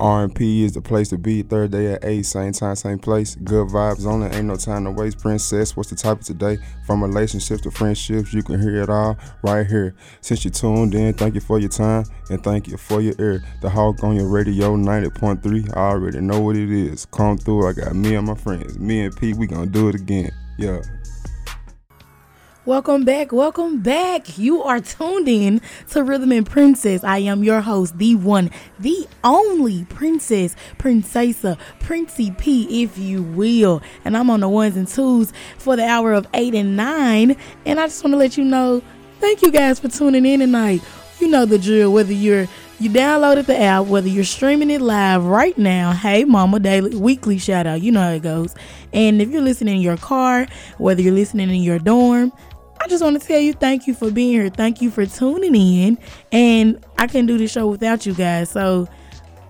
R&P is the place to be. Third day at 8, same time, same place. Good vibes only, ain't no time to waste. Princess, what's the topic today? From relationships to friendships, you can hear it all right here. Since you tuned in, thank you for your time and thank you for your ear. The Hawk on your radio 90.3, I already know what it is. Come through, I got me and my friends. Me and Pete, we gonna do it again. Yeah. Welcome back, welcome back. You are tuned in to Rhythm and Princess. I am your host, the one, the only Princess, Princessa, Princey P, if you will. And I'm on the ones and twos for the hour of eight and nine. And I just want to let you know, thank you guys for tuning in tonight. You know the drill, whether you're you downloaded the app, whether you're streaming it live right now. Hey, Mama, daily weekly shout out. You know how it goes. And if you're listening in your car, whether you're listening in your dorm, I just want to tell you thank you for being here. Thank you for tuning in. And I couldn't do this show without you guys. So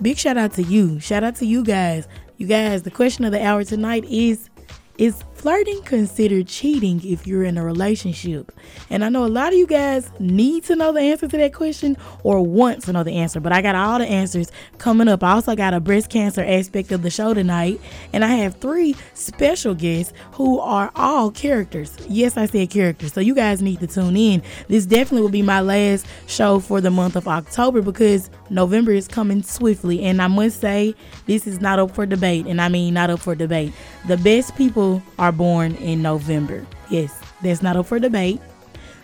big shout out to you. Shout out to you guys. You guys, the question of the hour tonight is is flirting considered cheating if you're in a relationship? And I know a lot of you guys need to know the answer to that question or want to know the answer, but I got all the answers coming up. I also got a breast cancer aspect of the show tonight, and I have three special guests who are all characters. Yes, I said characters. So you guys need to tune in. This definitely will be my last show for the month of October because November is coming swiftly, and I must say, this is not up for debate, and I mean not up for debate. The best people are born in November. Yes, that's not up for debate.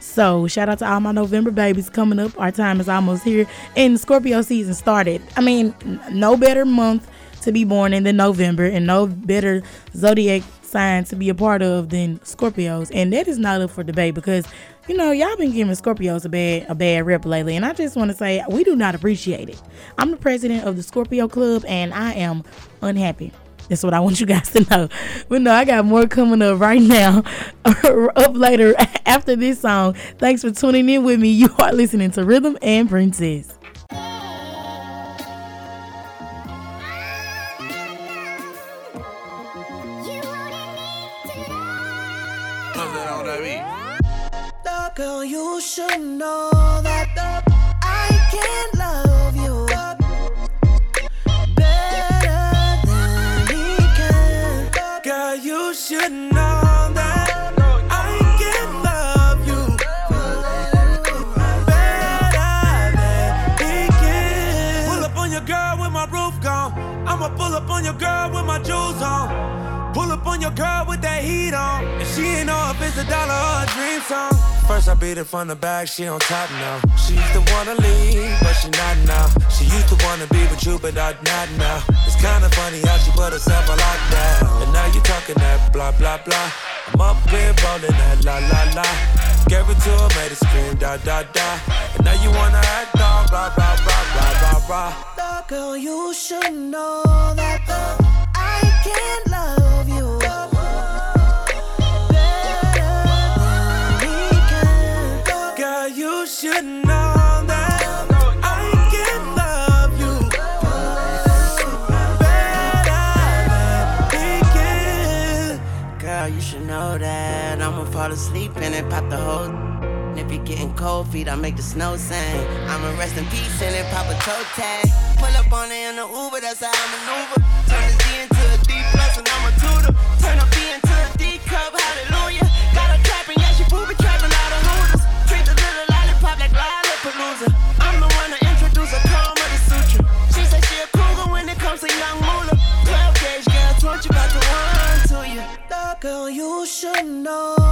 So, shout out to all my November babies coming up. Our time is almost here, and Scorpio season started. I mean, no better month to be born in than November, and no better zodiac sign to be a part of than Scorpios. And that is not up for debate because you know, y'all been giving Scorpios a bad a bad rep lately, and I just want to say we do not appreciate it. I'm the president of the Scorpio Club, and I am unhappy. That's what I want you guys to know. But no, I got more coming up right now, up later after this song. Thanks for tuning in with me. You are listening to Rhythm and Princess. Girl, you should know that I girl with that heat on. And she ain't know if it's a dollar or a dream song. First I beat it from the back, she on top now. She used to wanna leave, but she not now. She used to wanna be with you, but not, not now. It's kinda funny how she put herself on lockdown. And now you talking that blah blah blah. I'm up here rolling that la la la. Gave it to her, made her scream da da da. And now you wanna act all blah blah blah blah blah blah. Girl, you should know that uh, I can't asleep and then pop the whole. If you're getting cold feet, I make the snow sing. I'ma rest in peace and then pop a toe tag. Pull up on it in the Uber, that's how I maneuver. Turn this D into a D plus and I'm a tutor. Turn a B into a D cup, hallelujah. Got her trapping, yeah, she booby trapping out of hooters. Treat the little lollipop like Lollapalooza. I'm the one to introduce a karma to suture. She said she a cougar when it comes to young moolah. 12 gauge girl, 20 about to run to you. Girl, you should know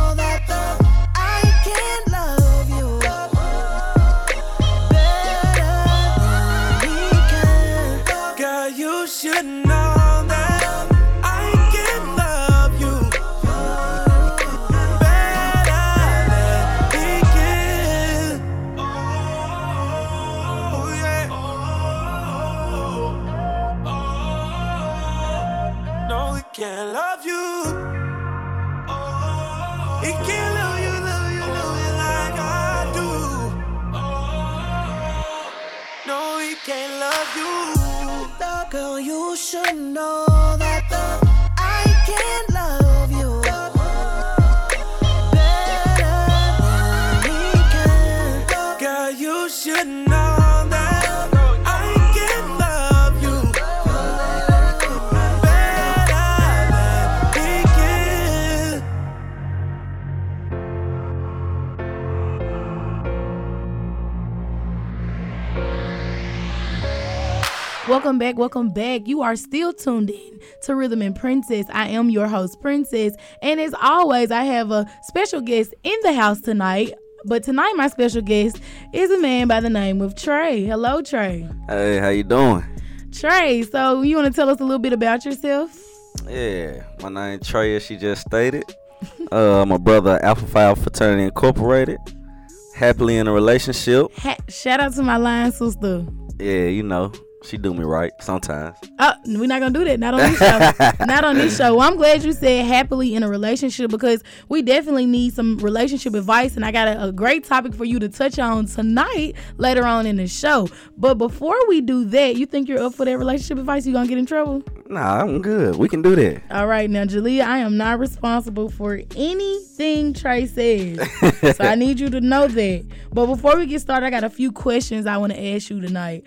Welcome back, welcome back. You are still tuned in to Rhythm and Princess. I am your host, Princess. And as always, I have a special guest in the house tonight. But tonight, my special guest is a man by the name of Trey. Hello, Trey. Hey, how you doing? Trey, so you want to tell us a little bit about yourself? Yeah, my name Trey, as she just stated. uh, I'm a brother Alpha Phi Fraternity Incorporated. Happily in a relationship. Ha- shout out to my line sister. Yeah, you know, she do me right sometimes. Uh, oh, we're not gonna do that. Not on this show. not on this show. Well, I'm glad you said happily in a relationship because we definitely need some relationship advice, and I got a, a great topic for you to touch on tonight later on in the show. But before we do that, you think you're up for that relationship advice? You gonna get in trouble? Nah, I'm good. We can do that. All right, now, Jalea, I am not responsible for anything Trey says, so I need you to know that. But before we get started, I got a few questions I want to ask you tonight.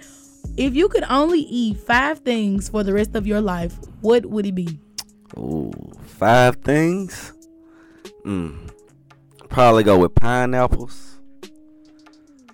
If you could only eat five things for the rest of your life, what would it be? Ooh, five things. Mm. Probably go with pineapples.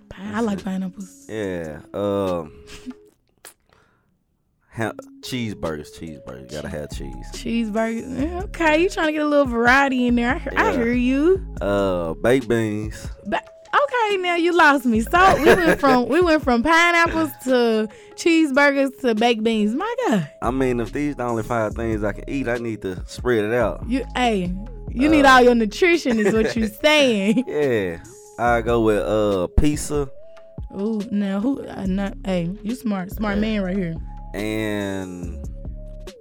Pine- I like pineapples. Yeah. Um. ha- cheeseburgers, cheeseburgers. Gotta have cheese. Cheeseburger. Eh, Okay, you trying to get a little variety in there. I, hear- I hear you. Uh, baked beans. But okay, now you lost me. So we went from we went from pineapples to cheeseburgers to baked beans. My God, I mean, if these the only five things I can eat, I need to spread it out. you hey, you need all your nutrition, is what you're saying. Yeah. I go with uh pizza Ooh, now who? Uh, not hey, you smart, smart man right here. and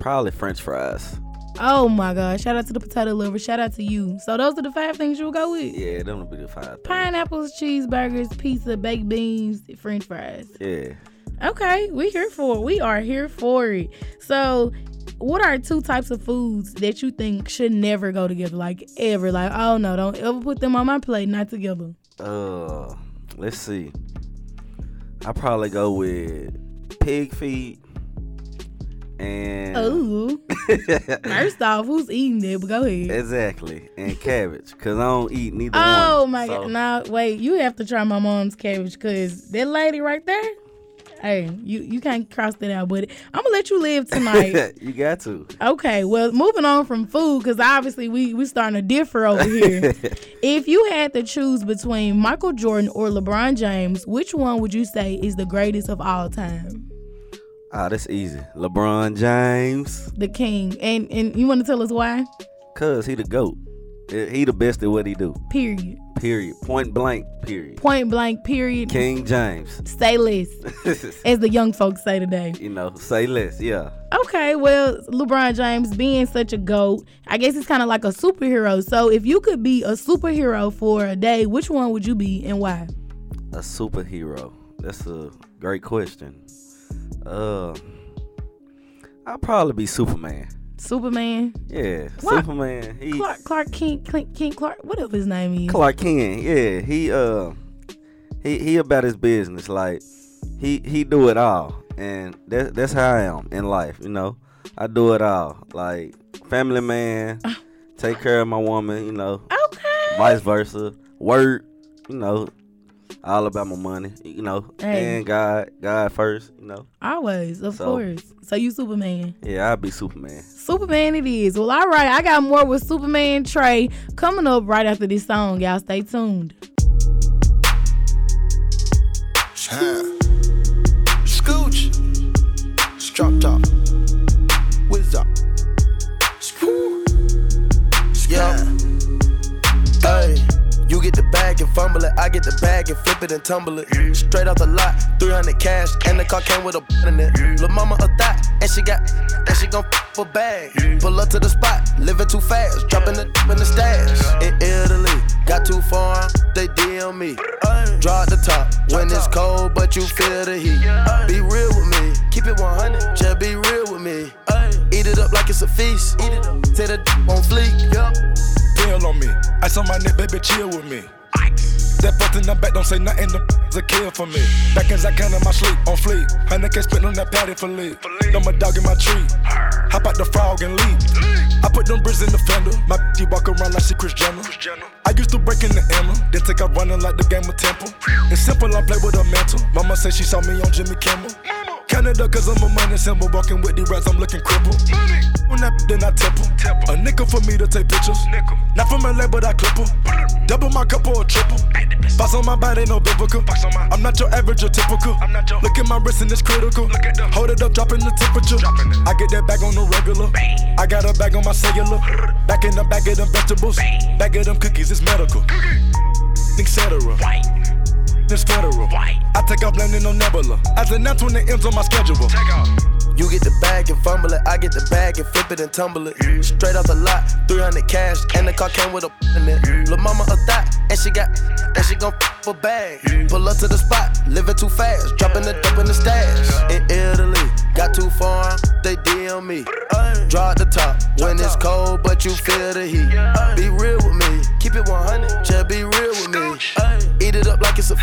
probably French fries. Oh my God! Shout out to the potato lover. Shout out to you. So those are the five things you will go with: Yeah, them would be the five. Pineapples, cheeseburgers, pizza, baked beans, French fries. Yeah. Okay, we here for it. We are here for it. So, what are two types of foods that you think should never go together? Like ever? Like, oh no, don't ever put them on my plate. Not together. Uh, let's see. I probably go with pig feet and Ooh. First off, who's eating that? But go ahead. exactly and cabbage because I don't eat neither Oh one. my So, god! Now wait, you have to try my mom's cabbage because that lady right there. Hey, you you can't cross that out, but I'm gonna let you live tonight. you got to. Okay, well, moving on from food, because obviously we we starting to differ over here. if you had to choose between Michael Jordan or LeBron James, which one would you say is the greatest of all time? Ah, that's easy. LeBron James, The king, and and you want to tell us why? cause he the goat. He the best at what he do. Period. Period. Point blank. Period. Point blank. Period. King James. Say less, as the young folks say today. you know, say less. Yeah. Okay, well, LeBron James being such a GOAT, I guess it's kind of like a superhero. So if you could be a superhero for a day, which one would you be and why? A superhero. That's a great question. Uh, I'll probably be Superman. Superman? Yeah, Why? Superman. He Clark, Clark King, King, King Clark, whatever his name is. Clark Kent. Yeah, he uh, he he about his business. Like he he do it all, and that that's how I am in life. You know, I do it all. Like family man, take care of my woman. You know, Okay. vice versa. Work. You know, all about my money. You know, Hey. and God, God first. You know. Always, of So- course. So you Superman. Yeah, I'll be Superman. Superman it is. Well, all right. I got more with Superman Trey coming up right after this song. Y'all stay tuned. Scooch. Strop top. Get the bag and fumble it. I get the bag and flip it and tumble it. Straight off the lot, 300 cash, and the car came with a in it. Lil' mama a thot, and she got, and she gon' f for bag. Pull up to the spot, living too fast, dropping the in the stash. In Italy, got too far, they DM me. Draw the top when it's cold, but you feel the heat. Be real with me, keep it 100, just be real with me. Eat it up like it's a feast. Eat it up. Take the d- on fleek. Pill on me. Ice on my neck, baby, chill with me. That fucked in the back, don't say nothing, the a kill for me. Back as I can in my sleep, on fleek. Hundred K spit on that patty for lead. Know my dog in my tree. Hop out the frog and leave. I put them bricks in the fender. My bitch walk around like she Kris Jenner. I used to break in the Emma, then take out running like the game of Temple. It's simple, I play with a mental. Mama say she saw me on Jimmy Kimmel. Canada, cause I'm a money symbol. Walking with the rats, I'm looking crippled. When that then I tip 'em. A nickel for me to take pictures. Not from LA, but I clip 'em. Double my cup or a triple. Box on my body, no biblical. I'm not your average or typical. I'm not your Look at my wrist and it's critical. Hold it up, dropping the temperature. I get that bag on the regular. I got a bag on my cellular. Back in the bag of them vegetables. Bag of them cookies, it's medical. Etc. It's federal. I take off landing on Nebula. As announced when it ends on my schedule. You get the bag and fumble it, I get the bag and flip it and tumble it. Straight off the lot, 300 cash, and the car came with a in it. Lil' mama a thot, and she got, and she gon' f a bag. Pull up to the spot, living too fast, dropping the dope in the stash. In Italy, got too far, they DM me. Draw at the top when it's cold, but you feel the heat. Be real with me, keep it 100, just be real with me. Eat it up like it's a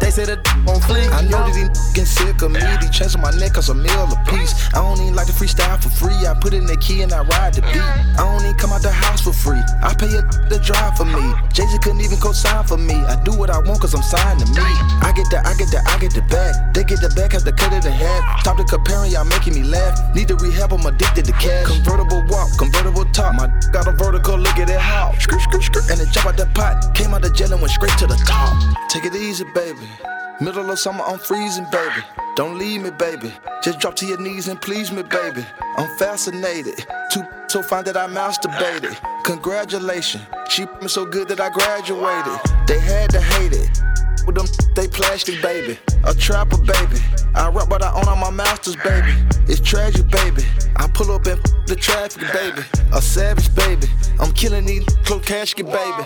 They say the on fleek. I know that these getting sick of me. These chains on my neck cause a meal a piece. I don't even like to freestyle for free. I put in the key and I ride the beat. I don't even come out the house for free. I pay a to drive for me. Jay Z couldn't even co-sign for me. I do what I want cause I'm signed to me. I get the, I get the, I get the bag. They get the bag, have to cut it in half. Stop the comparing, y'all making me laugh. Need to rehab, I'm addicted to cash. Convertible walk, convertible top. My got a vertical, look at it how. And it jump out the pot. Came out the jail and went straight to the top. Take it easy, baby. Middle of summer, I'm freezing, baby. Don't leave me, baby. Just drop to your knees and please me, baby. I'm fascinated. Too so fine that I masturbated. Congratulations. She me so good that I graduated. They had to hate it. With them, they plastic, baby. A trapper, baby. I rap what I own on my masters, baby. It's tragic, baby. I pull up and the traffic, baby. A savage, baby. I'm killing these close casket, baby.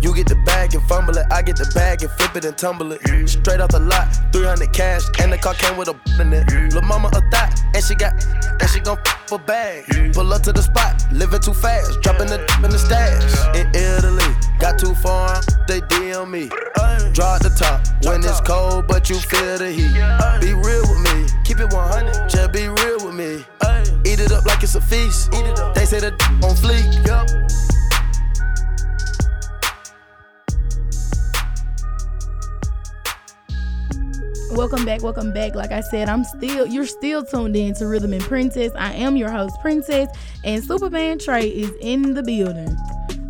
You get the bag and fumble it, I get the bag and flip it and tumble it. Straight off the lot, 300 cash, and the car came with a in it. Mama a thot, and she got, and she gon' f a bag. Pull up to the spot, living too fast, dropping the in the stash. In Italy, got too far, they DM me. At the top when it's cold, but you feel the heat. Be real with me, keep it 100, just be real with me. Eat it up like it's a feast. They say the on fleek, yup. Welcome back, welcome back. Like I said, I'm still you're still tuned in to Rhythm and Princess. I am your host, Princess, and Superman Trey is in the building.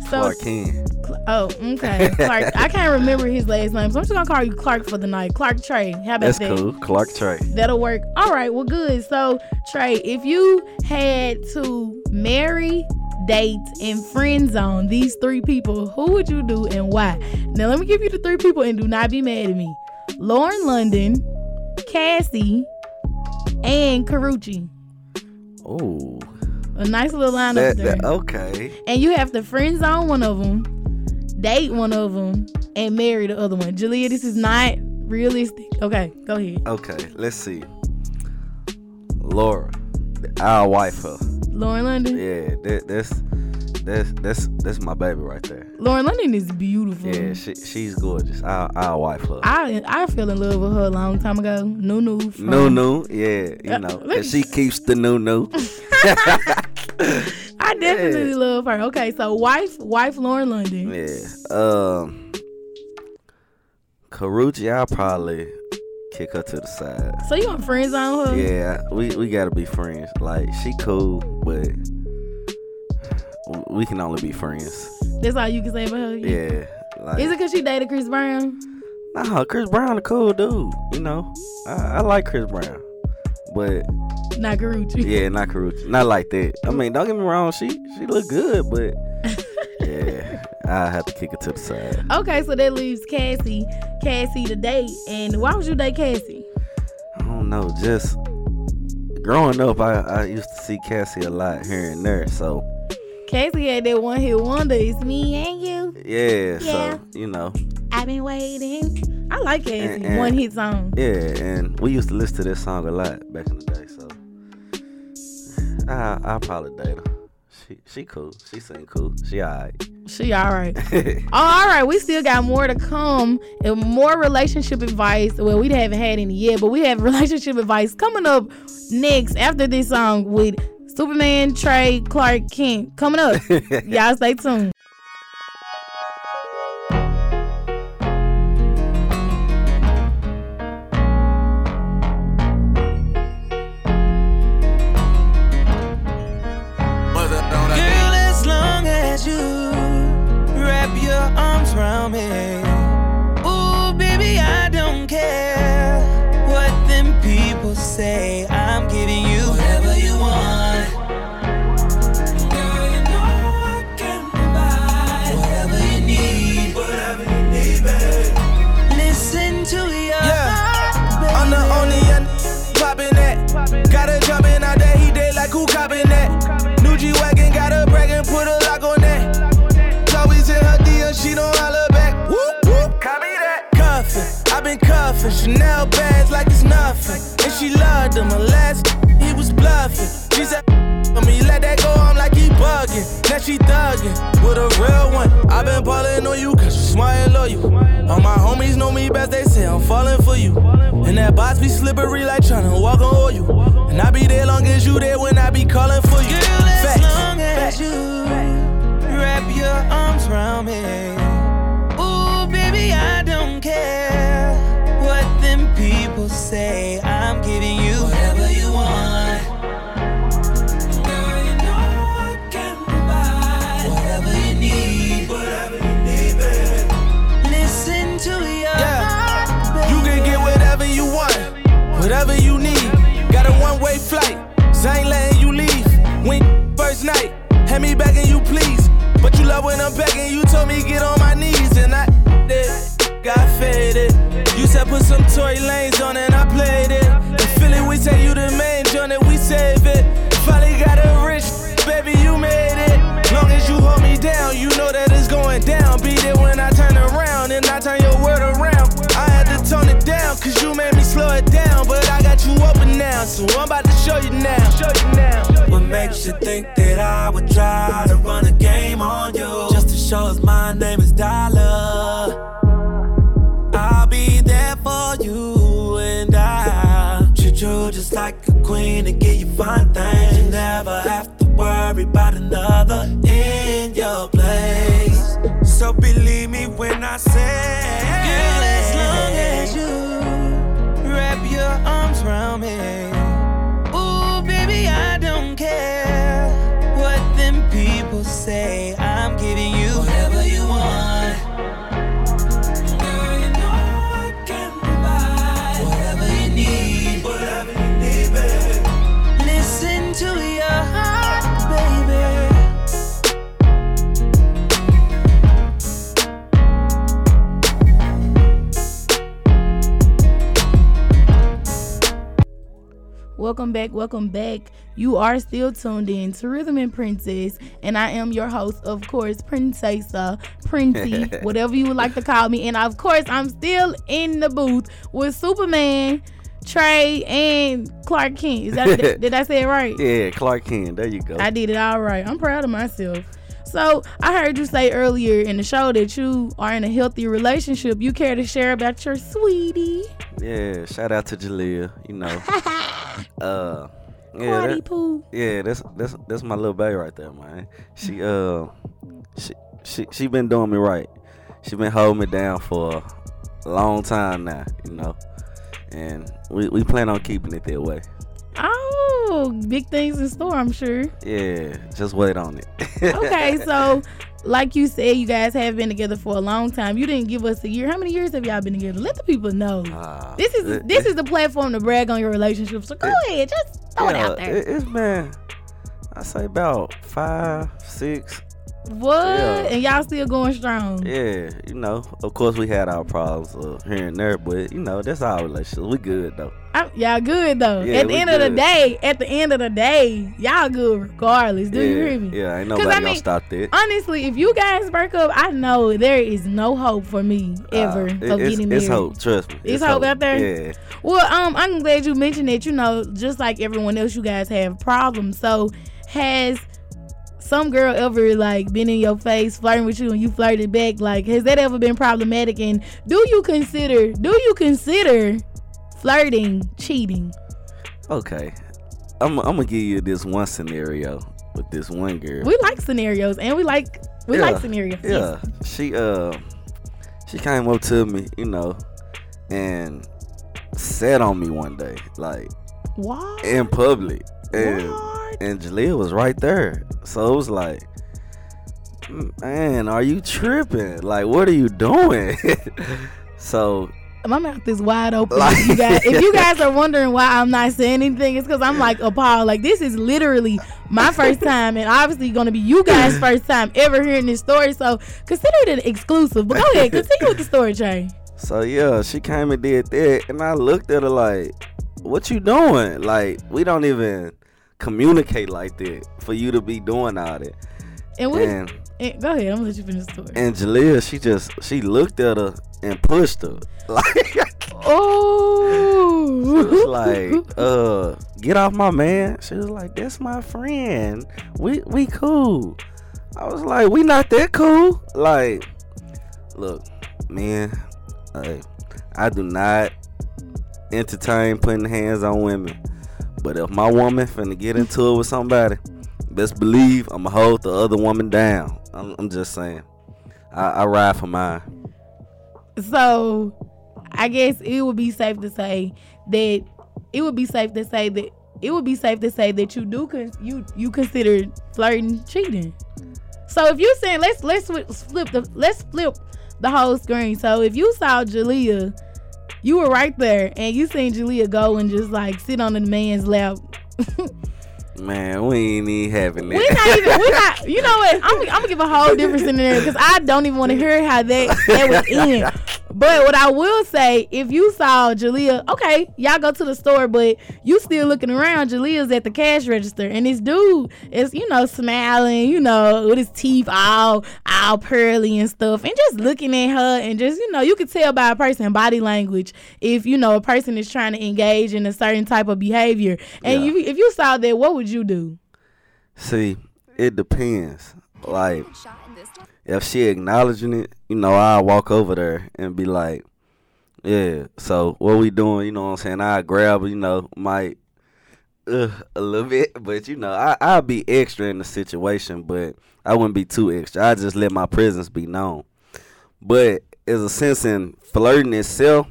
So Clark Kent. Oh, okay. Clark. I can't remember his last name, so I'm just gonna call you Clark for the night. Clark Trey. How about That's that? cool. Clark Trey. That'll work. All right, well, good. So, Trey, if you had to marry, date, and friend zone these three people, who would you do and why? Now, let me give you the three people and do not be mad at me Lauren London, Cassie, and Karrueche. Oh, A nice little lineup that, there. that okay. And you have to friend zone one of them, date one of them, and marry the other one. Julia, this is not realistic. Okay, go ahead. Okay, let's see. Laura, I'll wife her. Lauren London. Yeah, that, that's that's that's that's my baby right there. Lauren London is beautiful. Yeah, she she's gorgeous. I'll I'll wife her. I I fell in love with her a long time ago. No from- No, no, yeah, you Uh, know, 'cause she keeps the no, no. I definitely love her. Okay, so wife, wife Lauren London. Yeah. Um, Karrueche, I'll probably kick her to the side. So you want friends on her? Yeah, we we gotta be friends. Like she cool, but we can only be friends. That's all you can say about her. Yeah. Like, Is it because she dated Chris Brown? Nah, Chris Brown a cool dude. You know, I, I like Chris Brown, but Not Karrueche. yeah, not Karrueche, not like that. I mean, don't get me wrong, she she look good, but yeah, I have to kick it to the side. Okay, so that leaves Cassie, Cassie to date. And why would you date Cassie? I don't know, just growing up, I, I used to see Cassie a lot here and there. So Cassie had that one hit wonder. It's me and you. yeah, Yeah. so you know, I've been waiting. I like Cassie. And- and- one hit song. yeah, and we used to listen to this song a lot back in the day. So I I'll probably date her. She she cool. She sing cool. She alright. She all right. Oh, all right, we still got more to come and more relationship advice. Well, we haven't had any yet, but we have relationship advice coming up next after this song with Superman, Trey, Clark Kent. Coming up. Y'all stay tuned. People say. I'm giving you whatever you want. Girl, you know I can provide whatever you need. Whatever you need, baby. Listen to your yeah. heart. You can get whatever you want, whatever you need. Got a one-way flight, so I ain't letting you leave. When first night, hand me begging you please. But you love when I'm begging, you told me get on my knees, and I did. Got faded. Put some Tory Lanez on and I played it. In Philly, we say you the main joint and we save it. Finally got a rich, baby, you made it. Long as you hold me down, you know that it's going down. Be there when I turn around and I turn your word around. I had to tone it down, cause you made me slow it down. But I got you open now, so I'm about to show you now. Show you now. What makes you think that I would try to run a game on you? Just to show us my name is Dollar. Queen and give you fun things. You never have to worry about another in your place. So believe me when I say, Girl, as long as you wrap your arms around me. Ooh, baby, I don't care what them people say. Welcome back, welcome back. You are still tuned in to Rhythm and Princess, and I am your host, of course, Princessa, Princey, whatever you would like to call me. And of course, I'm still in the booth with Superman, Trey, and Clark Kent. Is that did, did I say it right? Yeah, Clark Kent. There you go. I did it all right. I'm proud of myself. So I heard you say earlier in the show that you are in a healthy relationship. You care to share about your sweetie? Yeah, shout out to Jalea. You know, uh, yeah, that- poo. yeah, that's that's that's my little baby right there, man. She uh, she she she been doing me right. She been holding me down for a long time now, you know, and we we plan on keeping it that way. Oh, big things in store, I'm sure. Yeah, just wait on it. Okay, so like you said, you guys have been together for a long time. You didn't give us a year. How many years have y'all been together? Let the people know. Ah, this is it- this it- is the platform to brag on your relationship. So go ahead, just throw it out there. it, has been I say about five, six. what? yeah. And y'all still going strong. Yeah, you know. Of course, we had our problems uh, here and there, but you know that's our relationship. We good though. I, y'all good though. Yeah, at the end of the day, at the end of the day, y'all good regardless. Do yeah, you hear me? Yeah, ain't nobody I gonna mean, stop that. Honestly, if you guys break up, I know there is no hope for me ever Uh, it- of it's, getting married. it's hope. Trust me. It's hope out there? Yeah. Well, um, I'm glad you mentioned that. You know, just like everyone else, you guys have problems. So, has some girl ever like been in your face flirting with you and you flirted back? Like, has that ever been problematic? And do you consider do you consider flirting cheating? Okay. I'm, I'm gonna give you this one scenario with this one girl. We like scenarios and we like we like scenarios. Yeah. She uh she came up to me, you know, and sat on me one day, like What? in public. And What? and Jalea was right there. So it was like Man, are you tripping? Like, what are you doing? so My mouth is wide open. Like- if, you guys, if you guys are wondering why I'm not saying anything, it's because I'm like appalled. Like this is literally my first time, and obviously going to be you guys' first time ever hearing this story. So consider it an exclusive. But go ahead, continue with the story, Trey. So yeah, she came and did that, and I looked at her like, "What you doing? Like we don't even communicate like that for you to be doing all that." And what? And and- go ahead. I'm gonna let you finish the story. and Jalea, she just she looked at her and pushed her. Like oh. she was like, uh, get off my man. She was like, that's my friend. We we cool. I was like, we not that cool. Like, look, man, like, I do not entertain putting hands on women. But if my woman finna get into it with somebody, best believe I'ma hold the other woman down. I'm, I'm just saying. I, I ride for mine. So, I guess it would be safe to say that it would be safe to say that it would be safe to say that you do con- you you consider flirting cheating. So if you're saying let's let's flip the let's flip the whole screen. So if you saw Jalea, you were right there, and you seen Jalea go and just like sit on the man's lap. Man, we ain't even having that. We're not even. We're not. You know what? I'm, I'm gonna give a whole different scenario because I don't even want to hear how that that would end. But what I will say, if you saw Jalea, okay, y'all go to the store, but you still looking around. Jalea's at the cash register, and this dude is, you know, smiling, you know, with his teeth all all pearly and stuff, and just looking at her, and just, you know, you could tell by a person body language if you know a person is trying to engage in a certain type of behavior. And Yeah. you, if you saw that, what would you do? See, it depends. Like, if she acknowledging it, you know, I'll walk over there and be like, yeah, so what we doing, you know what I'm saying? I grab, you know, might uh, a little bit, but you know, I, I'll be extra in the situation, but I wouldn't be too extra. I just let my presence be known. But there's a sense in flirting itself,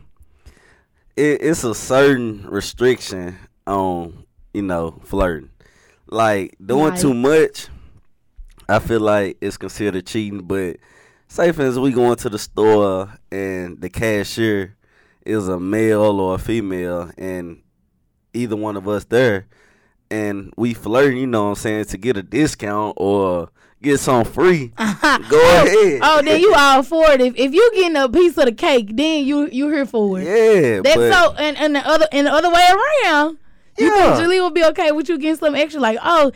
it, it's a certain restriction on, you know, flirting. Like doing too much, I feel like it's considered cheating. But say for instance, we go into the store and the cashier is a male or a female, and either one of us there, and we flirting, you know what I'm saying, to get a discount or get some free. go oh, ahead. Oh, then you all for it. If, if you getting a piece of the cake, then you you here for it. Yeah, That's but so. And, and the other and the other way around, you Yeah. think Julie will be okay with you getting some extra? Like, oh,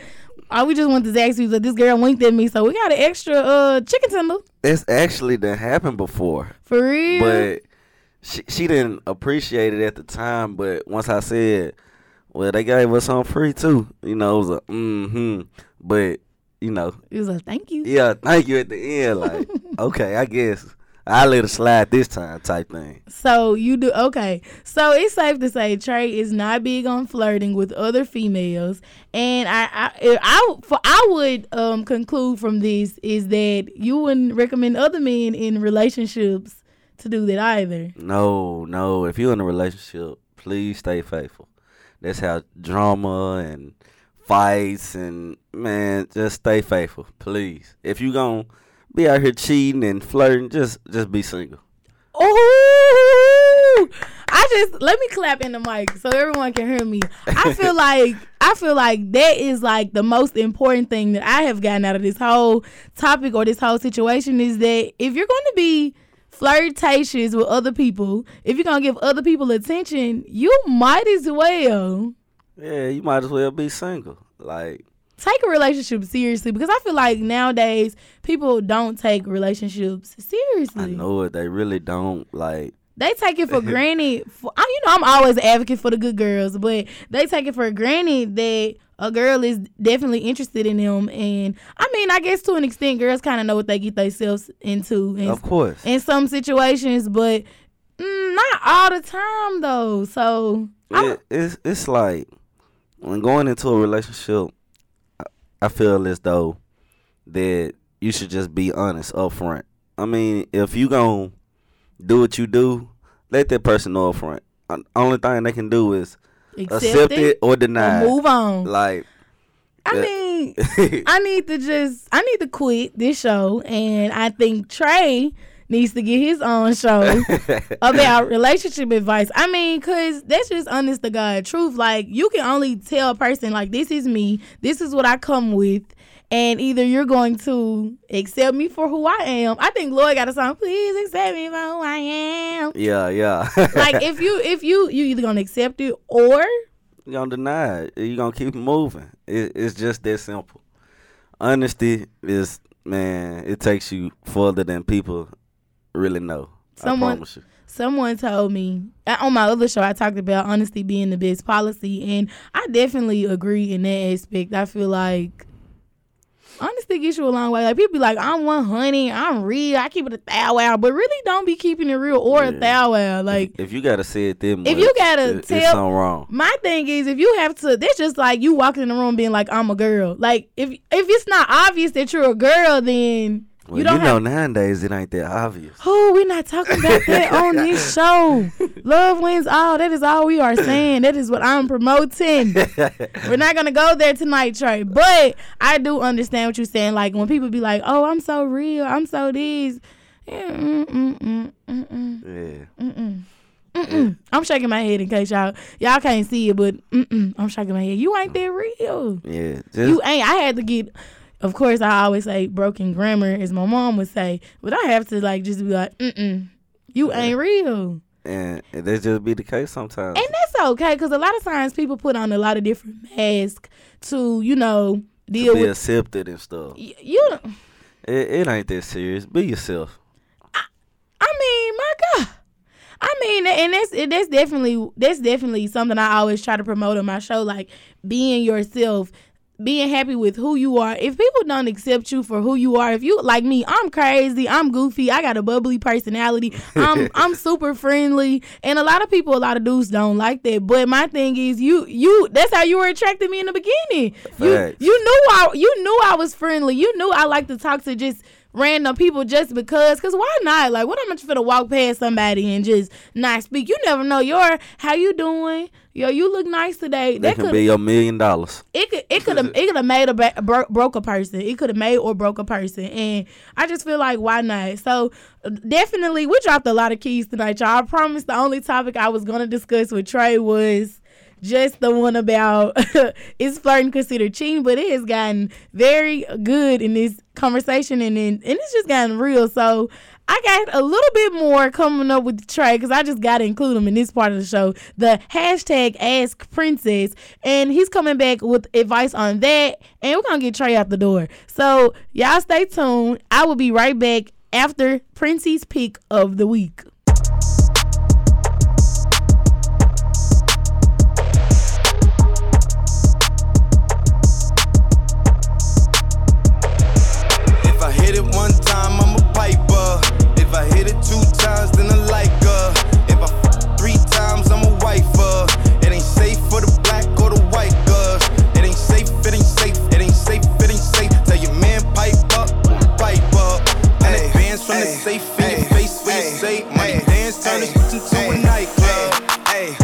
oh we just want to ask you that this girl winked at me, so we got an extra uh chicken tender it's actually done happened before. for real. But she she didn't appreciate it at the time. But once I said, well, they gave us some free too. You know, it was a mm-hmm. But you know, it was a thank you. yeah, thank you at the end. Like, okay, I guess I let it slide this time, type thing. So you do okay. So it's safe to say Trey is not big on flirting with other females, and I I I, I, for, I would um conclude from this is that you wouldn't recommend other men in relationships to do that either. No, no. If you're in a relationship, please stay faithful. That's how drama and fights and man, just stay faithful, please. If you gonna be out here cheating and flirting, just just be single. Oh, I just let me clap in the mic so everyone can hear me. I feel like I feel like that is like the most important thing that I have gotten out of this whole topic or this whole situation is that if you're going to be flirtatious with other people, if you're going to give other people attention, you might as well Yeah, you might as well be single. Like, take a relationship seriously because I feel like nowadays people don't take relationships seriously. I know it. They really don't like. They take it for granted. For, I- you know, I'm always an advocate for the good girls, but they take it for granted that a girl is definitely interested in them. And I mean, I guess to an extent, girls kind of know what they get themselves into in, Of course. in some situations, but mm, not all the time though. So It, it's it's like when going into a relationship, I, feel as though that you should just be honest up front. I mean, if you gonna do what you do, let that person know up front. Uh, Only thing they can do is accept, accept, it, it or or deny. it. move on. Like, I Yeah. mean, I need to just I need to quit this show, and I think Trey needs to get his own show about relationship advice. I mean, cause that's just honest to God truth. Like you can only tell a person like this is me, this is what I come with. And either you're going to accept me for who I am. I think Lloyd got a song, please accept me for who I am. yeah, yeah. Like if you if you you either gonna accept it or you gonna deny it. You gonna keep moving. It, it's just that simple. honesty is man, it takes you further than people really know. I Someone- promise you. Someone told me on my other show I talked about honesty being the best policy, and I definitely agree in that aspect. I feel like honesty gets you a long way. Like people be like, "I'm one honey, I'm real, I keep it a thou wow," but really don't be keeping it real or a Yeah. thou wow. Like If you gotta say it then If you gotta it- tell- something wrong. My thing is, if you have to, that's just like you walking in the room being like, "I'm a girl." Like if if it's not obvious that you're a girl, then Well, you you, don't know have. nowadays it ain't that obvious. Oh, we're not talking about that on this show. Love wins all. That is all we are saying. That is what I'm promoting. We're not gonna go there tonight, Trey. But I do understand what you're saying. Like when people be like, "Oh, I'm so real. I'm so this." Yeah, mm, mm, mm, mm, mm. Yeah. Mm-mm. I'm shaking my head in case y'all y'all can't see it, but mm-mm, I'm shaking my head. You ain't that real. Yeah. You ain't. I had to get. Of course, I always say broken grammar, as my mom would say, but I have to like just be like, mm-mm, you ain't real, and, that just be the case sometimes. and that's okay because a lot of times people put on a lot of different masks to you know deal to be with. accepted and stuff. y- You, It, it ain't that serious. Be yourself. I mean, my God. I mean, and that's that's definitely that's definitely something I always try to promote on my show, like being yourself, being happy with who you are. If people don't accept you for who you are, if you like me, I'm crazy, I'm goofy, I got a bubbly personality, I'm I'm super friendly, and a lot of people, a lot of dudes don't like that. But my thing is, you you that's how you were attracting me in the beginning. You you knew I you knew I was friendly. You knew I like to talk to just random people just because. Cause why not? Like, what am I just gonna walk past somebody and just not speak? You never know. Your how you doing? Yo, you look nice today. That That can could be a million dollars. it could it could have it could have made a ba- bro- broke a person. It could have made or broke a person, and I just feel like why not? So definitely, we dropped a lot of keys tonight, y'all. I promise the only topic I was gonna discuss with Trey was just the one about is flirting considered cheating, but it has gotten very good in this conversation, and then and it's just gotten real. So. I got a little bit more coming up with Trey because I just got to include him in this part of the show. The hashtag Ask Princess, and he's coming back with advice on that. And we're gonna get Trey out the door. So y'all stay tuned. I will be right back after Princey's pick of the week. From the safe in your face when you say money dance, turn this into a nightclub. Hey,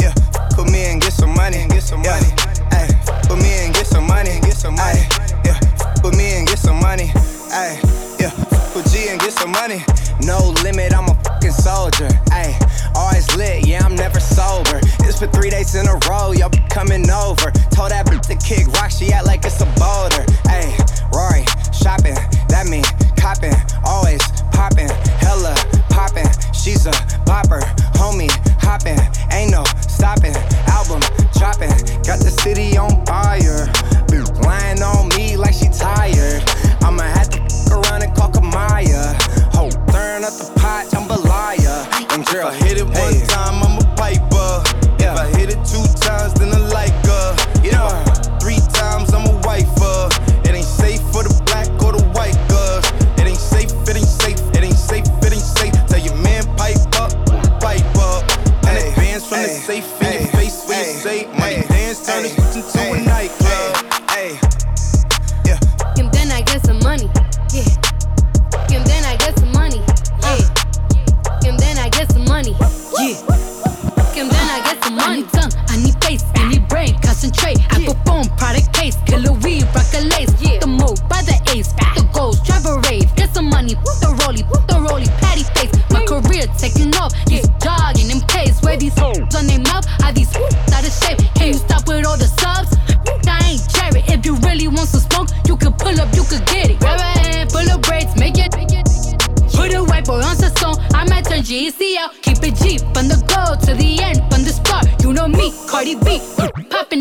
yeah, put me in, get some money, get some money. Hey, put me in, get some money, get some money. Yeah, put me in, get some money. Hey, yeah, put G and get some money. No limit, I'm a fucking soldier. Hey, always lit, yeah, I'm never sober. It's for three days in a row, y'all be coming over. Told that bitch to kick rock, she act like it's a boulder. Hey, Rory, shopping, that mean copping, always popping, hella popping. She's a bopper, homie, hopping, ain't no stopping. Album dropping, got the city on fire. Lying on me like she tired. I'ma have to around and call Kamaya. And If girl, I hit it one hey, time,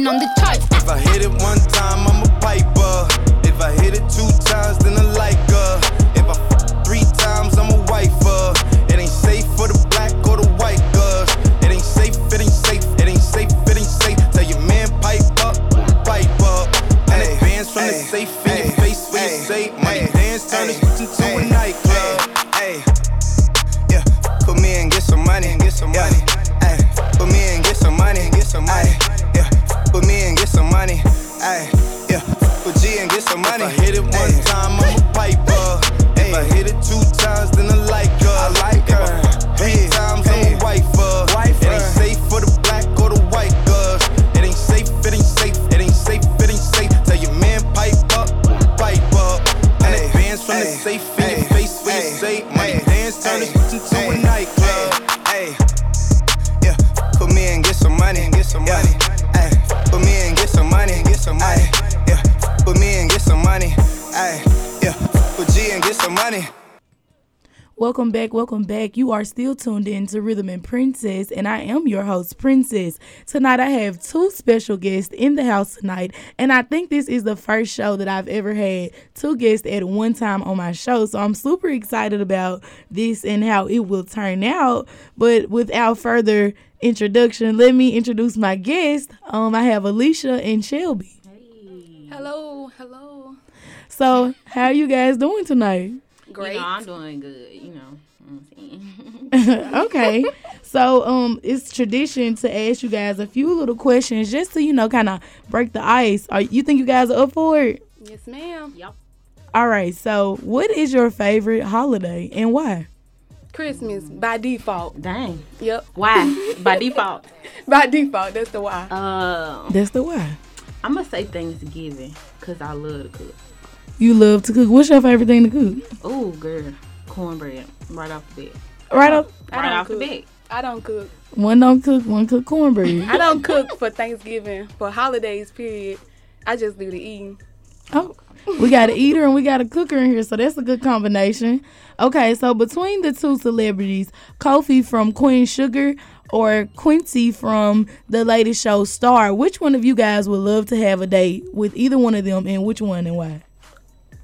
on the Welcome back. You are still tuned in to Rhythm and Princess, and I am your host, Princess. Tonight, I have two special guests in the house tonight, and I think this is the first show that I've ever had two guests at one time on my show. So I'm super excited about this and how it will turn out. But without further introduction, let me introduce my guests. Um, I have Alicia and Shelby. Hey. Hello, hello. So, how are you guys doing tonight? Great. You know, I'm doing good. You know, what I'm saying. okay. So um it's tradition to ask you guys a few little questions just to, you know, kind of break the ice. Are you think you guys are up for it? Yes, ma'am. Yep. All right. So, what is your favorite holiday and why? Christmas by default. Dang. Yep. Why? By default. By default. That's the why. Uh, That's the why. I'm gonna say Thanksgiving because I love to cook. You love to cook. What's your favorite thing to cook? Oh, girl, cornbread right off the bat. Right. I Right off the bat. I don't cook. One don't cook, one cook cornbread. I don't cook for Thanksgiving. For holidays, period. I just do the eating. Oh, we got an eater and we got a cooker in here, so that's a good combination. Okay, so between the two celebrities, Kofi from Queen Sugar or Quincy from the latest show Star, which one of you guys would love to have a date with either one of them, and which one and why?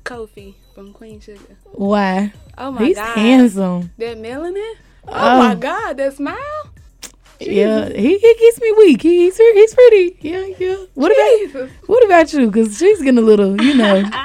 Kofi from Queen Sugar. Why? Oh my He's god. handsome. That melanin? Oh, Oh. my god, that smile? Yeah, he, he gets me weak. He, he's he's pretty. Yeah, yeah. What about what about you? Cause she's getting a little, you know.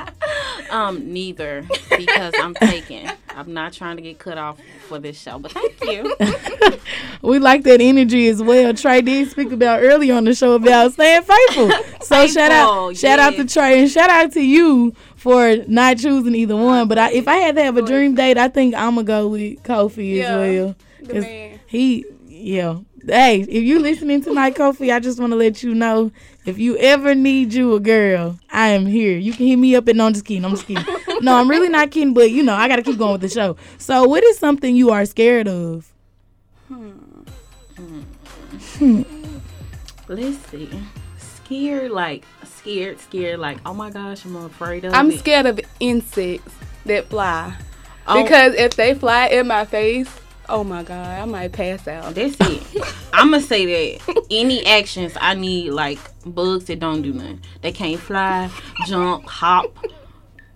Um, neither because I'm taken. I'm not trying to get cut off for this show, but thank you. we like that energy as well. Trey did speak about earlier on the show about staying faithful. So shout out, Faithful, shout out to. Trey and shout out to you for not choosing either one. But I, if I had to have a dream date, I think I'm gonna go with Kofi Yeah, as well. the 'Cause man. He, yeah. Hey, if you listening tonight, Kofi, I just want to let you know if you ever need you a girl, I am here. You can hit me up and no, I'm just kidding. I'm just kidding. no, I'm really not kidding, but you know, I gotta keep going with the show. So, what is something you are scared of? Hmm. Let's see. Scared, like scared, scared, like oh my gosh, I'm afraid of I'm it. scared of insects that fly. Oh. Because if they fly in my face, oh my god, I might pass out. That's it. I'm gonna say that any actions I need like bugs that don't do nothing. They can't fly, jump, hop,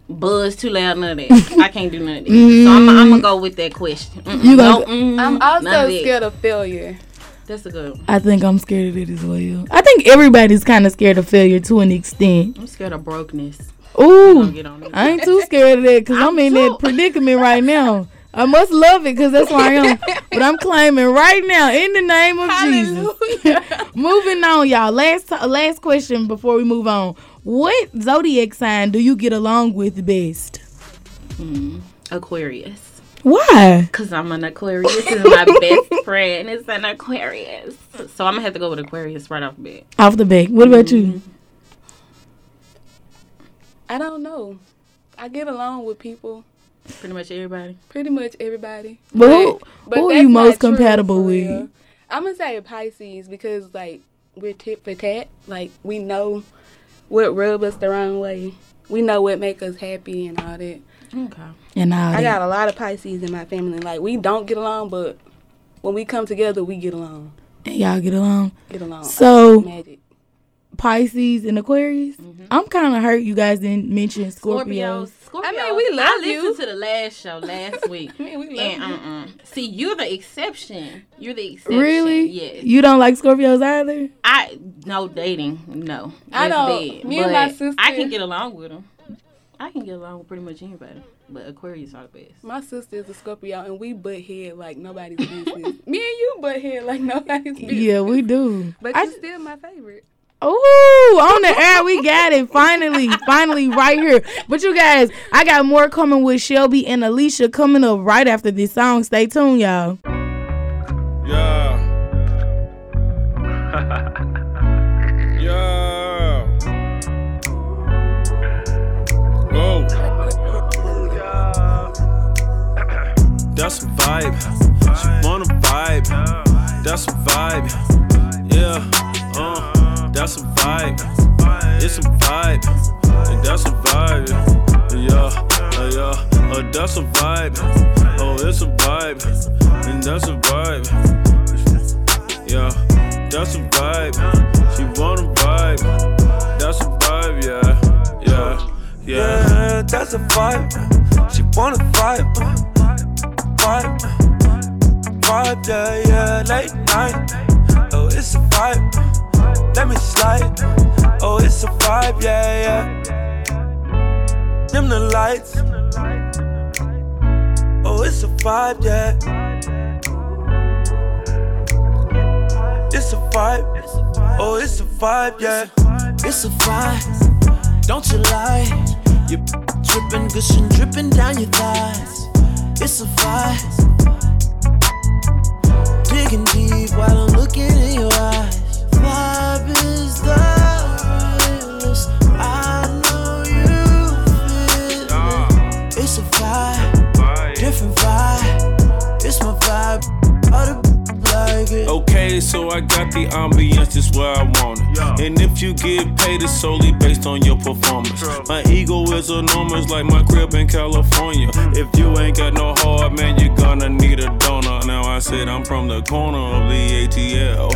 buzz too loud. None of that. I can't do none of that. So I'm, I'm gonna go with that question. Mm-mm, You no, mm, I'm none of also scared of failure. That's a good. One. I think I'm scared of it as well. I think everybody's kind of scared of failure to an extent. I'm scared of brokenness. Ooh, Don't get on it. I ain't too scared of that because I'm, in that predicament right now. I must love it because that's where I am. but I'm claiming right now in the name of Jesus. Moving on, y'all. Last ti- last question before we move on. What zodiac sign do you get along with best? Hmm. Aquarius. Why? Cause I'm an Aquarius. This is my best friend. It's an Aquarius. So I'm gonna have to go with Aquarius right off the bat. Off the bat. What about you? Mm-hmm. I don't know. I get along with people, Pretty much everybody. pretty much everybody. But who, who are you most compatible for with? real. I'm gonna say Pisces because like we're tit for tat. Like we know what rub us the wrong way. We know what make us happy and all that. Okay. And all I that. got a lot of Pisces in my family. Like we don't get along, but when we come together, we get along. And y'all get along. Get along. So- Magic. Pisces, and Aquarius. Mm-hmm. I'm kind of hurt you guys didn't mention Scorpios. Scorpios. Scorpios. I mean, we love I listened to the last show last week. I mean, we love and you. uh-uh. see, you're the exception. You're the exception. Really? Yes. You don't like Scorpios either? I no dating. No. I don't- dead. me and my sister- I can get along with them. I can get along with pretty much anybody. But Aquarius are the best. My sister is a Scorpio, and we butt head like nobody's business. Me and you butt head like nobody's business. Yeah, we do. But I- you're still my favorite. Ooh, on the air, we got it. Finally, finally, right here. But you guys, I got more coming with Shelby and Alicia coming up right after this song. Stay tuned, y'all. Yeah. yeah. Whoa. That's a vibe. She wanna vibe. That's a vibe. Yeah. Vibe. It's a vibe. And that's a vibe. Yeah. Uh, yeah. Uh, that's a vibe. Oh, it's a vibe. And that's a vibe. Yeah. That's a vibe. She wanna vibe. That's a vibe. Yeah. Yeah. Yeah. Yeah, that's a vibe. She wanna vibe. Vibe. Vibe, yeah, yeah. Late night. Oh, it's a vibe. Let me slide. Oh, it's a vibe, yeah, yeah. Dim the lights. Oh, it's a vibe, yeah. It's a vibe. Oh, it's a vibe, yeah. It's a vibe, don't you lie? You dripping, gushing, dripping down your thighs. It's a vibe. Digging deep while I'm looking in your eyes. Okay, so I got the ambience just where I want it. And if you get paid, it's solely based on your performance. My ego is enormous, like my crib in California. Mm. If you ain't got no heart, man, you're gonna need a donor. Now I said I'm from the corner of the ATL.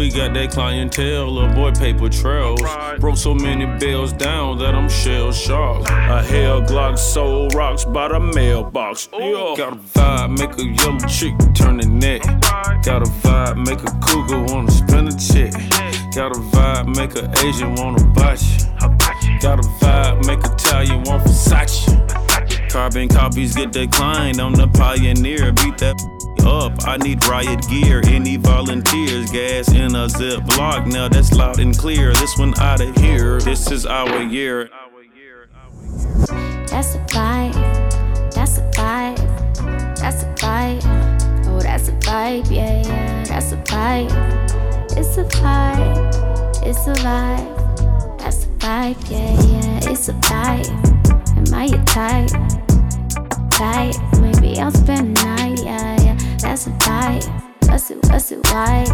We got that clientele, avoid paper trails. Broke so many bills down that I'm shell shocked. A hell Glock soul rocks by the mailbox. Yeah. Got a vibe, make a yellow chick turn the neck. Got a vibe, make a cougar wanna spin a check. Got a vibe, make a Asian wanna botch. Got a vibe, make Italian want Versace. Carbon copies get declined. I'm the pioneer. Beat that up. I need riot gear. Any volunteers? Gas in a Ziploc. Now that's loud and clear. This one out of here. This is our year. That's a vibe. That's a vibe. That's a vibe. Oh, that's a vibe. Yeah, yeah. That's a vibe. It's a vibe. It's a vibe. That's a vibe. Yeah, yeah. It's a vibe. Am I your type? Type. Maybe I'll spend the night. Yeah, yeah. That's a vibe. What's it? What's it? Why?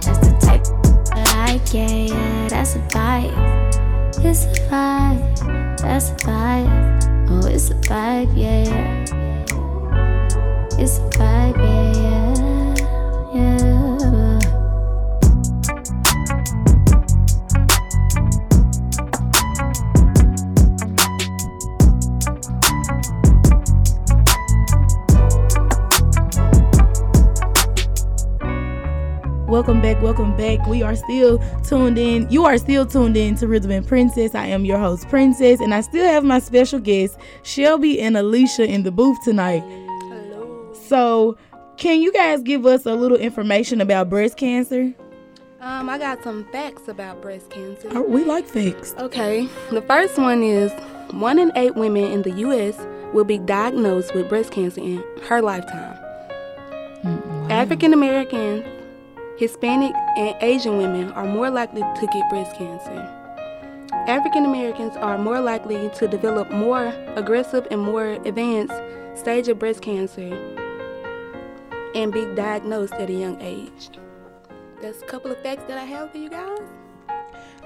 That's the type I like. Yeah, yeah. That's a vibe. It's a vibe. That's a vibe. Oh, it's a vibe, yeah, yeah. It's a vibe, yeah, yeah, yeah. Welcome back, welcome back. We are still tuned in. You are still tuned in to Rhythm and Princess. I am your host, Princess, and I still have my special guests, Shelby and Alicia, in the booth tonight. Hello. So, can you guys give us a little information about breast cancer? Um, I got some facts about breast cancer. Oh, we like facts. Okay, the first one is one in eight women in the U.S. will be diagnosed with breast cancer in her lifetime. African American, Hispanic, and Asian women are more likely to get breast cancer. African Americans are more likely to develop more aggressive and more advanced stage of breast cancer and be diagnosed at a young age. That's a couple of facts that I have for you guys.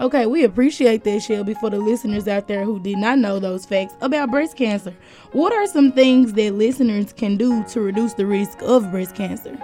Okay, we appreciate that, Shelby, for the listeners out there who did not know those facts about breast cancer. What are some things that listeners can do to reduce the risk of breast cancer?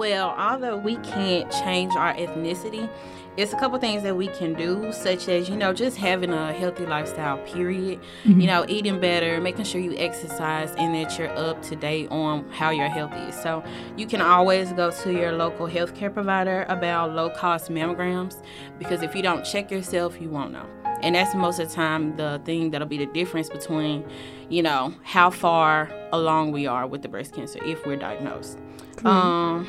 Well, although we can't change our ethnicity, it's a couple things that we can do, such as you know just having a healthy lifestyle. Period. Mhm. You know, eating better, making sure you exercise, and that you're up to date on how your health is. So you can always go to your local healthcare provider about low cost mammograms because if you don't check yourself, you won't know. And that's most of the time the thing that'll be the difference between, you know, how far along we are with the breast cancer if we're diagnosed. Um,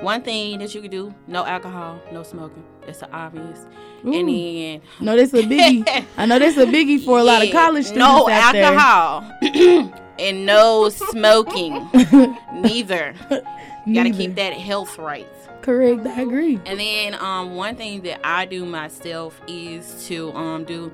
one thing that you could do: no alcohol, no smoking. That's the obvious. And Ooh. then No, that's a biggie. I know that's a biggie for a lot of college students No out there. alcohol and no smoking. Neither. You gotta keep that health right. Correct. I agree. And then um, one thing that I do myself is to um, do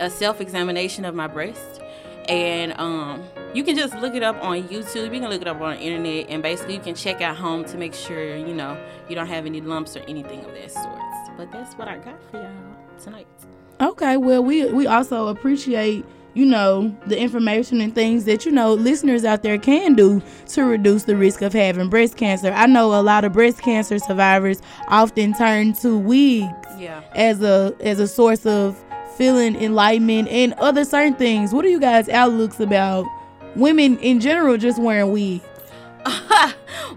a self examination of my breast. And um, you can just look it up on YouTube. You can look it up on the internet, and basically you can check at home to make sure you know you don't have any lumps or anything of that sort. But that's what I got for y'all tonight. Okay, well, we we also appreciate you know the information and things that you know listeners out there can do to reduce the risk of having breast cancer. I know a lot of breast cancer survivors often turn to wigs Yeah. as a as a source of feeling enlightenment and other certain things. What are you guys' outlooks about women in general just wearing wigs?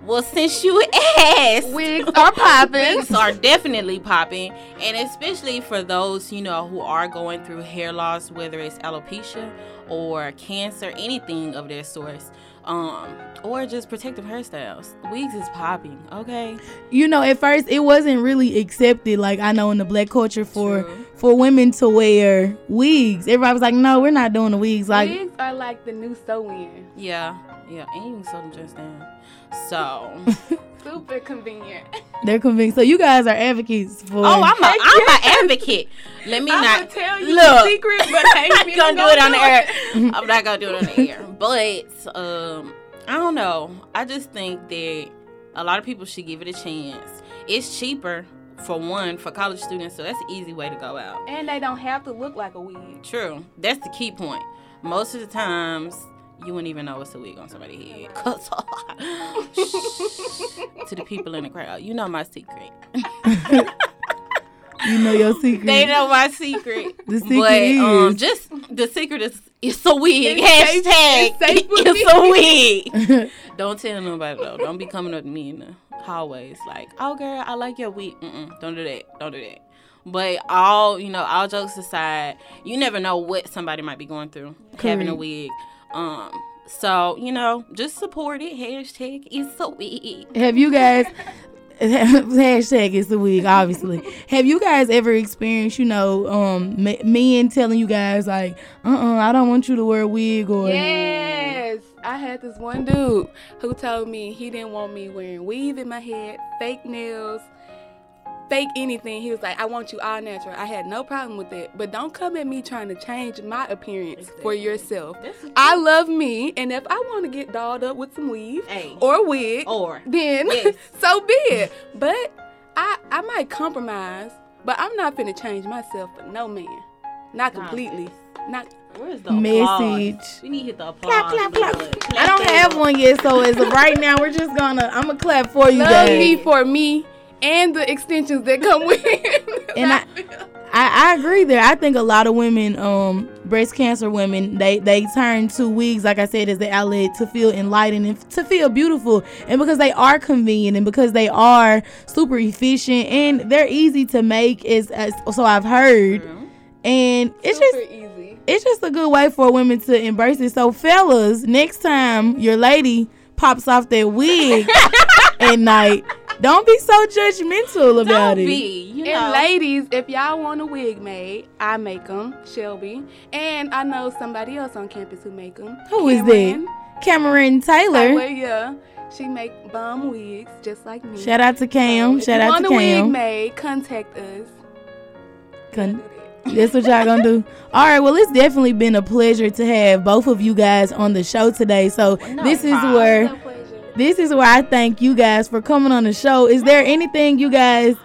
Well, since you asked, wigs are popping. wigs are definitely popping, and especially for those you know who are going through hair loss, whether it's alopecia or cancer, anything of that source, um, or just protective hairstyles. Wigs is popping. Okay. you know at first it wasn't really accepted like i know in the black culture for for women to wear wigs everybody was like no we're not doing the wigs like Wigs are like the new sew-in. Yeah, yeah, and you can sew them just down. So. Super convenient. they're convinced so you guys are advocates for Oh, I'm a I'm an advocate. Let me I'ma not tell you look. the secret, but I ain't I'm finna gonna do it on the air. I'm not gonna do it on the air. But um, I don't know. I just think that a lot of people should give it a chance. It's cheaper for one for college students, so that's an easy way to go out. And they don't have to look like a weed. True. That's the key point. Most of the times, you wouldn't even know it's a wig on somebody's head. 'Cause- to the people in the crowd, you know my secret. you know your secret They know my secret. The secret but, um, is- just the secret is it's a wig. It's Hashtag it's safe with it's a wig. Don't tell nobody though. Don't be coming up to me in the hallways like, oh girl, I like your wig. Mm-mm, don't do that. Don't do that. But all you know, all jokes aside, you never know what somebody might be going through having a Correct. wig. Um, so you know, just support it. Hashtag it's a wig. have you guys hashtag is the wig obviously have you guys ever experienced you know um me- men telling you guys like uh-uh i don't want you to wear a wig or Yes, I had this one dude who told me he didn't want me wearing weave in my head, fake nails, fake anything. He was like, I want you all natural. I had no problem with it. But don't come at me trying to change my appearance for yourself. I love me, and if I want to get dolled up with some weave or wig, or then Yes. so be it. But I I might compromise, but I'm not finna change myself for no man. Not completely. Not Where's the Message. applause? We need to hit the applause. clap, clap. button. i don't have one yet so as of right now we're just gonna i'm gonna clap for you love guys me for me and the extensions that come with it. and I, I I agree there. I think a lot of women, um, breast cancer women, they they turn to wigs, like I said, as the outlet to feel enlightened and to feel beautiful, and because they are convenient and because they are super efficient and they're easy to make, is as so I've heard, and it's just easy. it's just a good way for women to embrace it. So fellas, next time your lady pops off that wig at night, don't be so judgmental about it. and ladies, if y'all want a wig made, I make them, Shelby, and I know somebody else on campus who make them. Who is that? Cameron Taylor. Oh, well, yeah, she make bum wigs just like me. Shout out to Cam. If Shout you out want to a wig made, contact us. Con- That's what y'all gonna do. All right. Well, it's definitely been a pleasure to have both of you guys on the show today. So this is where this is where I thank you guys for coming on the show. Is there anything you guys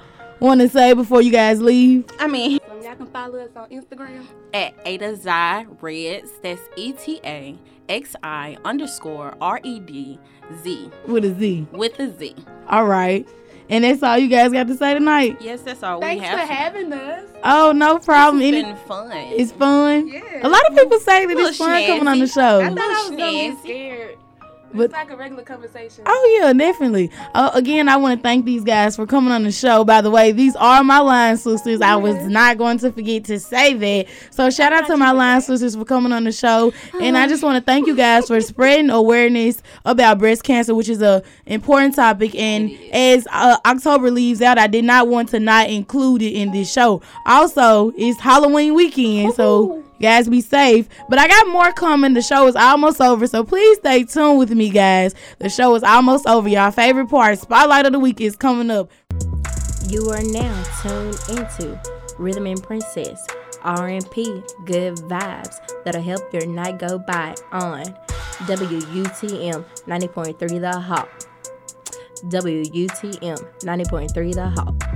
want to say before you guys leave? I mean, y'all can follow us on Instagram. at Eta Xi Reds. That's E T A X I underscore R E D Z With a Z. with a Z. All right. And that's all you guys got to say tonight. Yes, that's all Thanks we for have. having us. Oh, no problem. It's Any- been fun. it's fun. Yeah. A lot of people say that it's Little fun coming on the show. I thought I was gonna be scared. But- it's like a regular conversation. Oh yeah, definitely. Uh, again, I want to thank these guys for coming on the show. By the way, these are my line sisters. I was not going to forget to say that. So shout out to my line sisters for coming on the show, and I just want to thank you guys for spreading awareness about breast cancer, which is a important topic. And as uh, October leaves out, I did not want to not include it in this show. Also, it's Halloween weekend, so. Guys, be safe. But I got more coming. The show is almost over, so please stay tuned with me, guys. The show is almost over. Y'all favorite part, Spotlight of the Week, is coming up. You are now tuned into Rhythm and Princess, R&P, good vibes that'll help your night go by on WUTM 90.3 The Hawk. WUTM 90.3 The Hawk.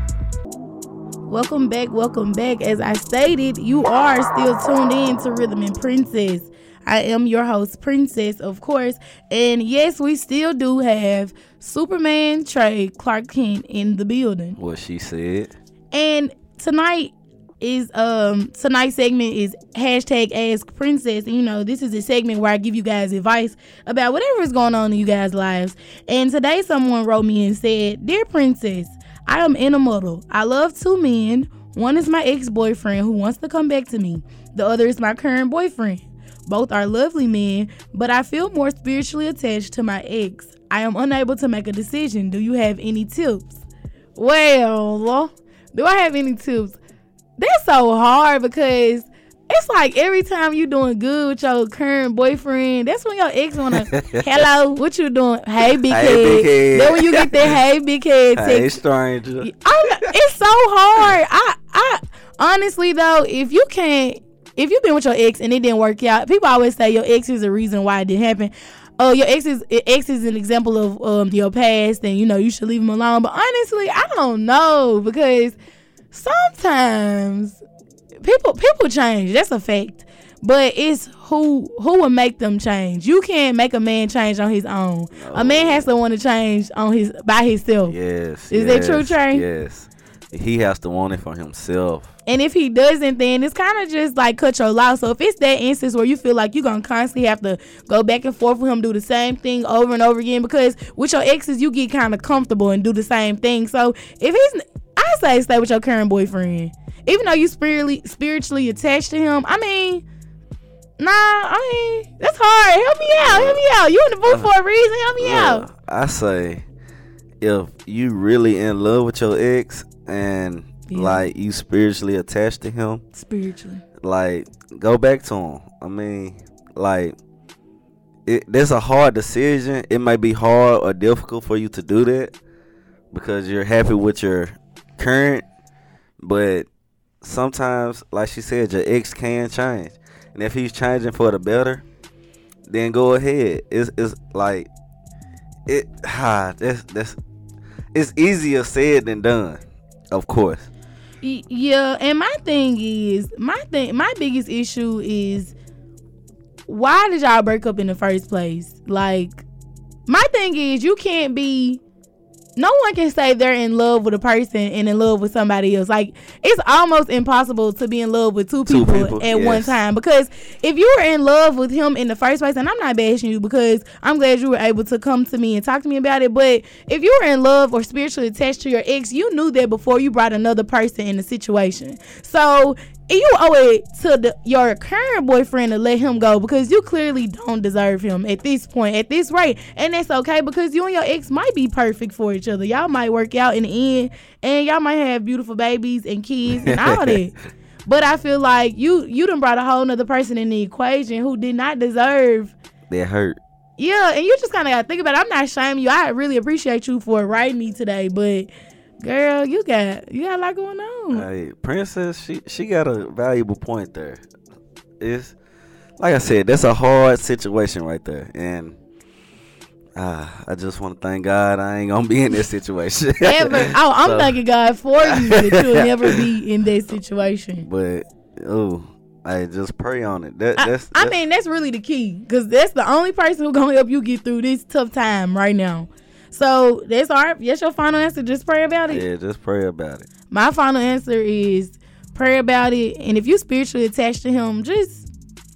Welcome back, welcome back. As I stated, you are still tuned in to Rhythm and Princess. I am your host, Princess, of course. And yes, we still do have Superman Trey Clark Kent in the building. What she said. And tonight is um tonight's segment is hashtag ask princess. And, you know, this is a segment where I give you guys advice about whatever is going on in you guys' lives. And today someone wrote me and said, Dear Princess, I am in a muddle. I love two men. One is my ex-boyfriend who wants to come back to me. The other is my current boyfriend. Both are lovely men, but I feel more spiritually attached to my ex. I am unable to make a decision. Do you have any tips? Well, do I have any tips? That's so hard because it's like every time you doing good with your current boyfriend, that's when your ex wanna, hello, what you doing? Hey, big Hey, head. Then when you get that hey, big head Hey, stranger. I, it's so hard. I, I honestly though, if you can't, if you've been with your ex and it didn't work out, people always say your ex is the reason why it didn't happen. Oh, your ex is ex is an example of um your past, and you know you should leave him alone. But honestly, I don't know because sometimes people people change. That's a fact. But it's who who will make them change. You can't make a man change on his own. A man has to want to change on his by himself. Yes. Is that true, yes, Trey? Yes. He has to want it for himself. And if he doesn't, then it's kind of just like cut your loss. So if it's that instance where you feel like you're gonna constantly have to go back and forth with him, do the same thing over and over again, because with your exes you get kind of comfortable and do the same thing. So if he's, I say stay with your current boyfriend, even though you spiritually spiritually attached to him. I mean, nah, I mean that's hard. Help me out, help me out. You in the booth uh-huh. for a reason. Help me out. I say, if you really in love with your ex and Yeah. like you spiritually attached to him, Spiritually. like go back to him. I mean, like it, that's a hard decision. It might be hard or difficult for you to do that because you're happy with your current, but sometimes, like she said, your ex can change, and if he's changing for the better, then go ahead. It's it's like it. Ah, that's that's it's easier said than done, of course. Yeah, and my thing is, my thing, my biggest issue is, why did y'all break up in the first place? Like, my thing is, you can't be. No one can say they're in love with a person and in love with somebody else. Like, it's almost impossible to be in love with two Two people, people, at one time. Because if you were in love with him in the first place, and I'm not bashing you because I'm glad you were able to come to me and talk to me about it. But if you were in love or spiritually attached to your ex, you knew that before you brought another person in the situation. So you owe it to the, your current boyfriend to let him go because you clearly don't deserve him at this point, at this rate. And that's okay because you and your ex might be perfect for each other. Y'all might work out in the end and y'all might have beautiful babies and kids and all that. But I feel like you you done brought a whole nother person in the equation who did not deserve That hurt. yeah, and you just kind of got to think about it. I'm not shaming you. I really appreciate you for writing me today, but girl, you got you got a lot going on. Hey, Princess, she she got a valuable point there. It's like I said, that's a hard situation right there, and uh, I just want to thank God I ain't gonna be in this situation. Ever. Oh, I'm So- thanking God for you that you'll never be in that situation. But oh, I just pray on it. That I, that's, I mean, that's really the key because that's the only person who gonna help you get through this tough time right now. So that's our that's your final answer. Just pray about it. Yeah, just pray about it. My final answer is pray about it. And if you spiritually attached to him, just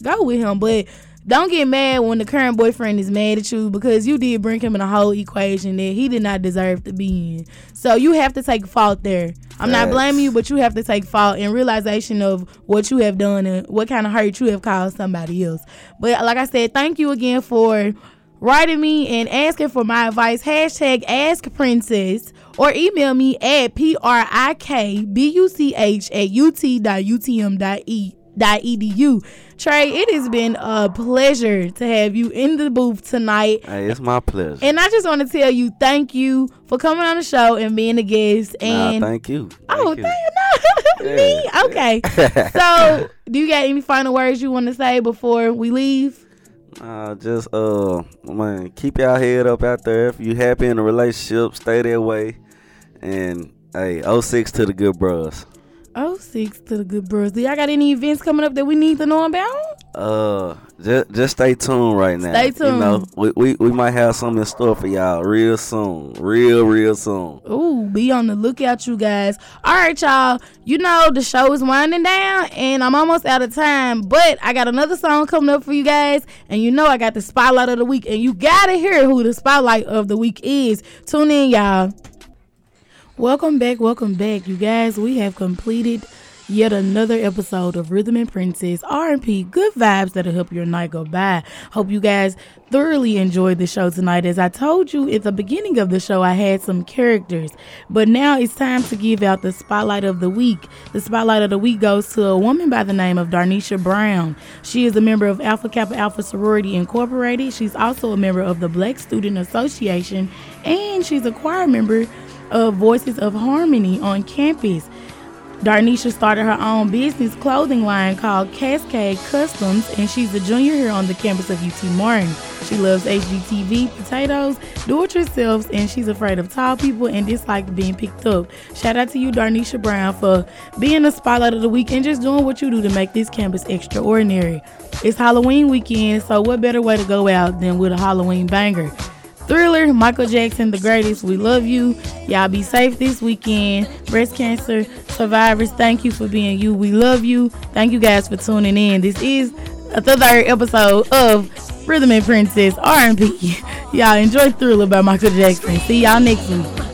go with him. But don't get mad when the current boyfriend is mad at you because you did bring him in a whole equation that he did not deserve to be in. So you have to take fault there. I'm not blaming you, but you have to take fault in realization of what you have done and what kind of hurt you have caused somebody else. But like I said, thank you again for writing me and asking for my advice. Hashtag Ask Princess or email me at p-r-i-k-b-u-c-h at ut.utm dot e dot edu. Trey, it has been a pleasure to have you in the booth tonight. Hey, it's my pleasure. And I just want to tell you thank you for coming on the show and being a guest. Nah, And thank you. oh, thank you. Me? Okay. so, do you got any final words you want to say before we leave? Uh, just uh, man, keep your head up out there. If you happy in a relationship, stay that way. And hey, 06 to the good bros. Oh, six to the good bros. Do y'all got any events coming up that we need to know about? Uh, just just stay tuned right now. Stay tuned. You know, we, we we might have something in store for y'all real soon, real real soon. Ooh, be on the lookout, you guys. All right, y'all. You know the show is winding down, and I'm almost out of time. But I got another song coming up for you guys, and you know I got the spotlight of the week, and you gotta hear who the spotlight of the week is. Tune in, y'all. Welcome back, welcome back, you guys. We have completed yet another episode of Rhythm and Princess R&P. Good vibes that'll help your night go by. Hope you guys thoroughly enjoyed the show tonight. As I told you at the beginning of the show, I had some characters, but now it's time to give out the spotlight of the week. The spotlight of the week goes to a woman by the name of Darnisha Brown. She is a member of Alpha Kappa Alpha Sorority Incorporated. She's also a member of the Black Student Association, and she's a choir member of Voices of Harmony on campus. Darnisha started her own business clothing line called Cascade Customs, and she's a junior here on the campus of UT Martin. She loves HGTV, potatoes, do it yourself, and she's afraid of tall people and dislikes being picked up. Shout out to you, Darnisha Brown, for being the spotlight of the week and just doing what you do to make this campus extraordinary. It's Halloween weekend, so what better way to go out than with a Halloween banger? Thriller, Michael Jackson, the greatest. We love you. Y'all be safe this weekend. Breast cancer survivors, thank you for being you. We love you. Thank you guys for tuning in. This is the third episode of Rhythm and Princess R&P. Y'all enjoy Thriller by Michael Jackson. See y'all next week.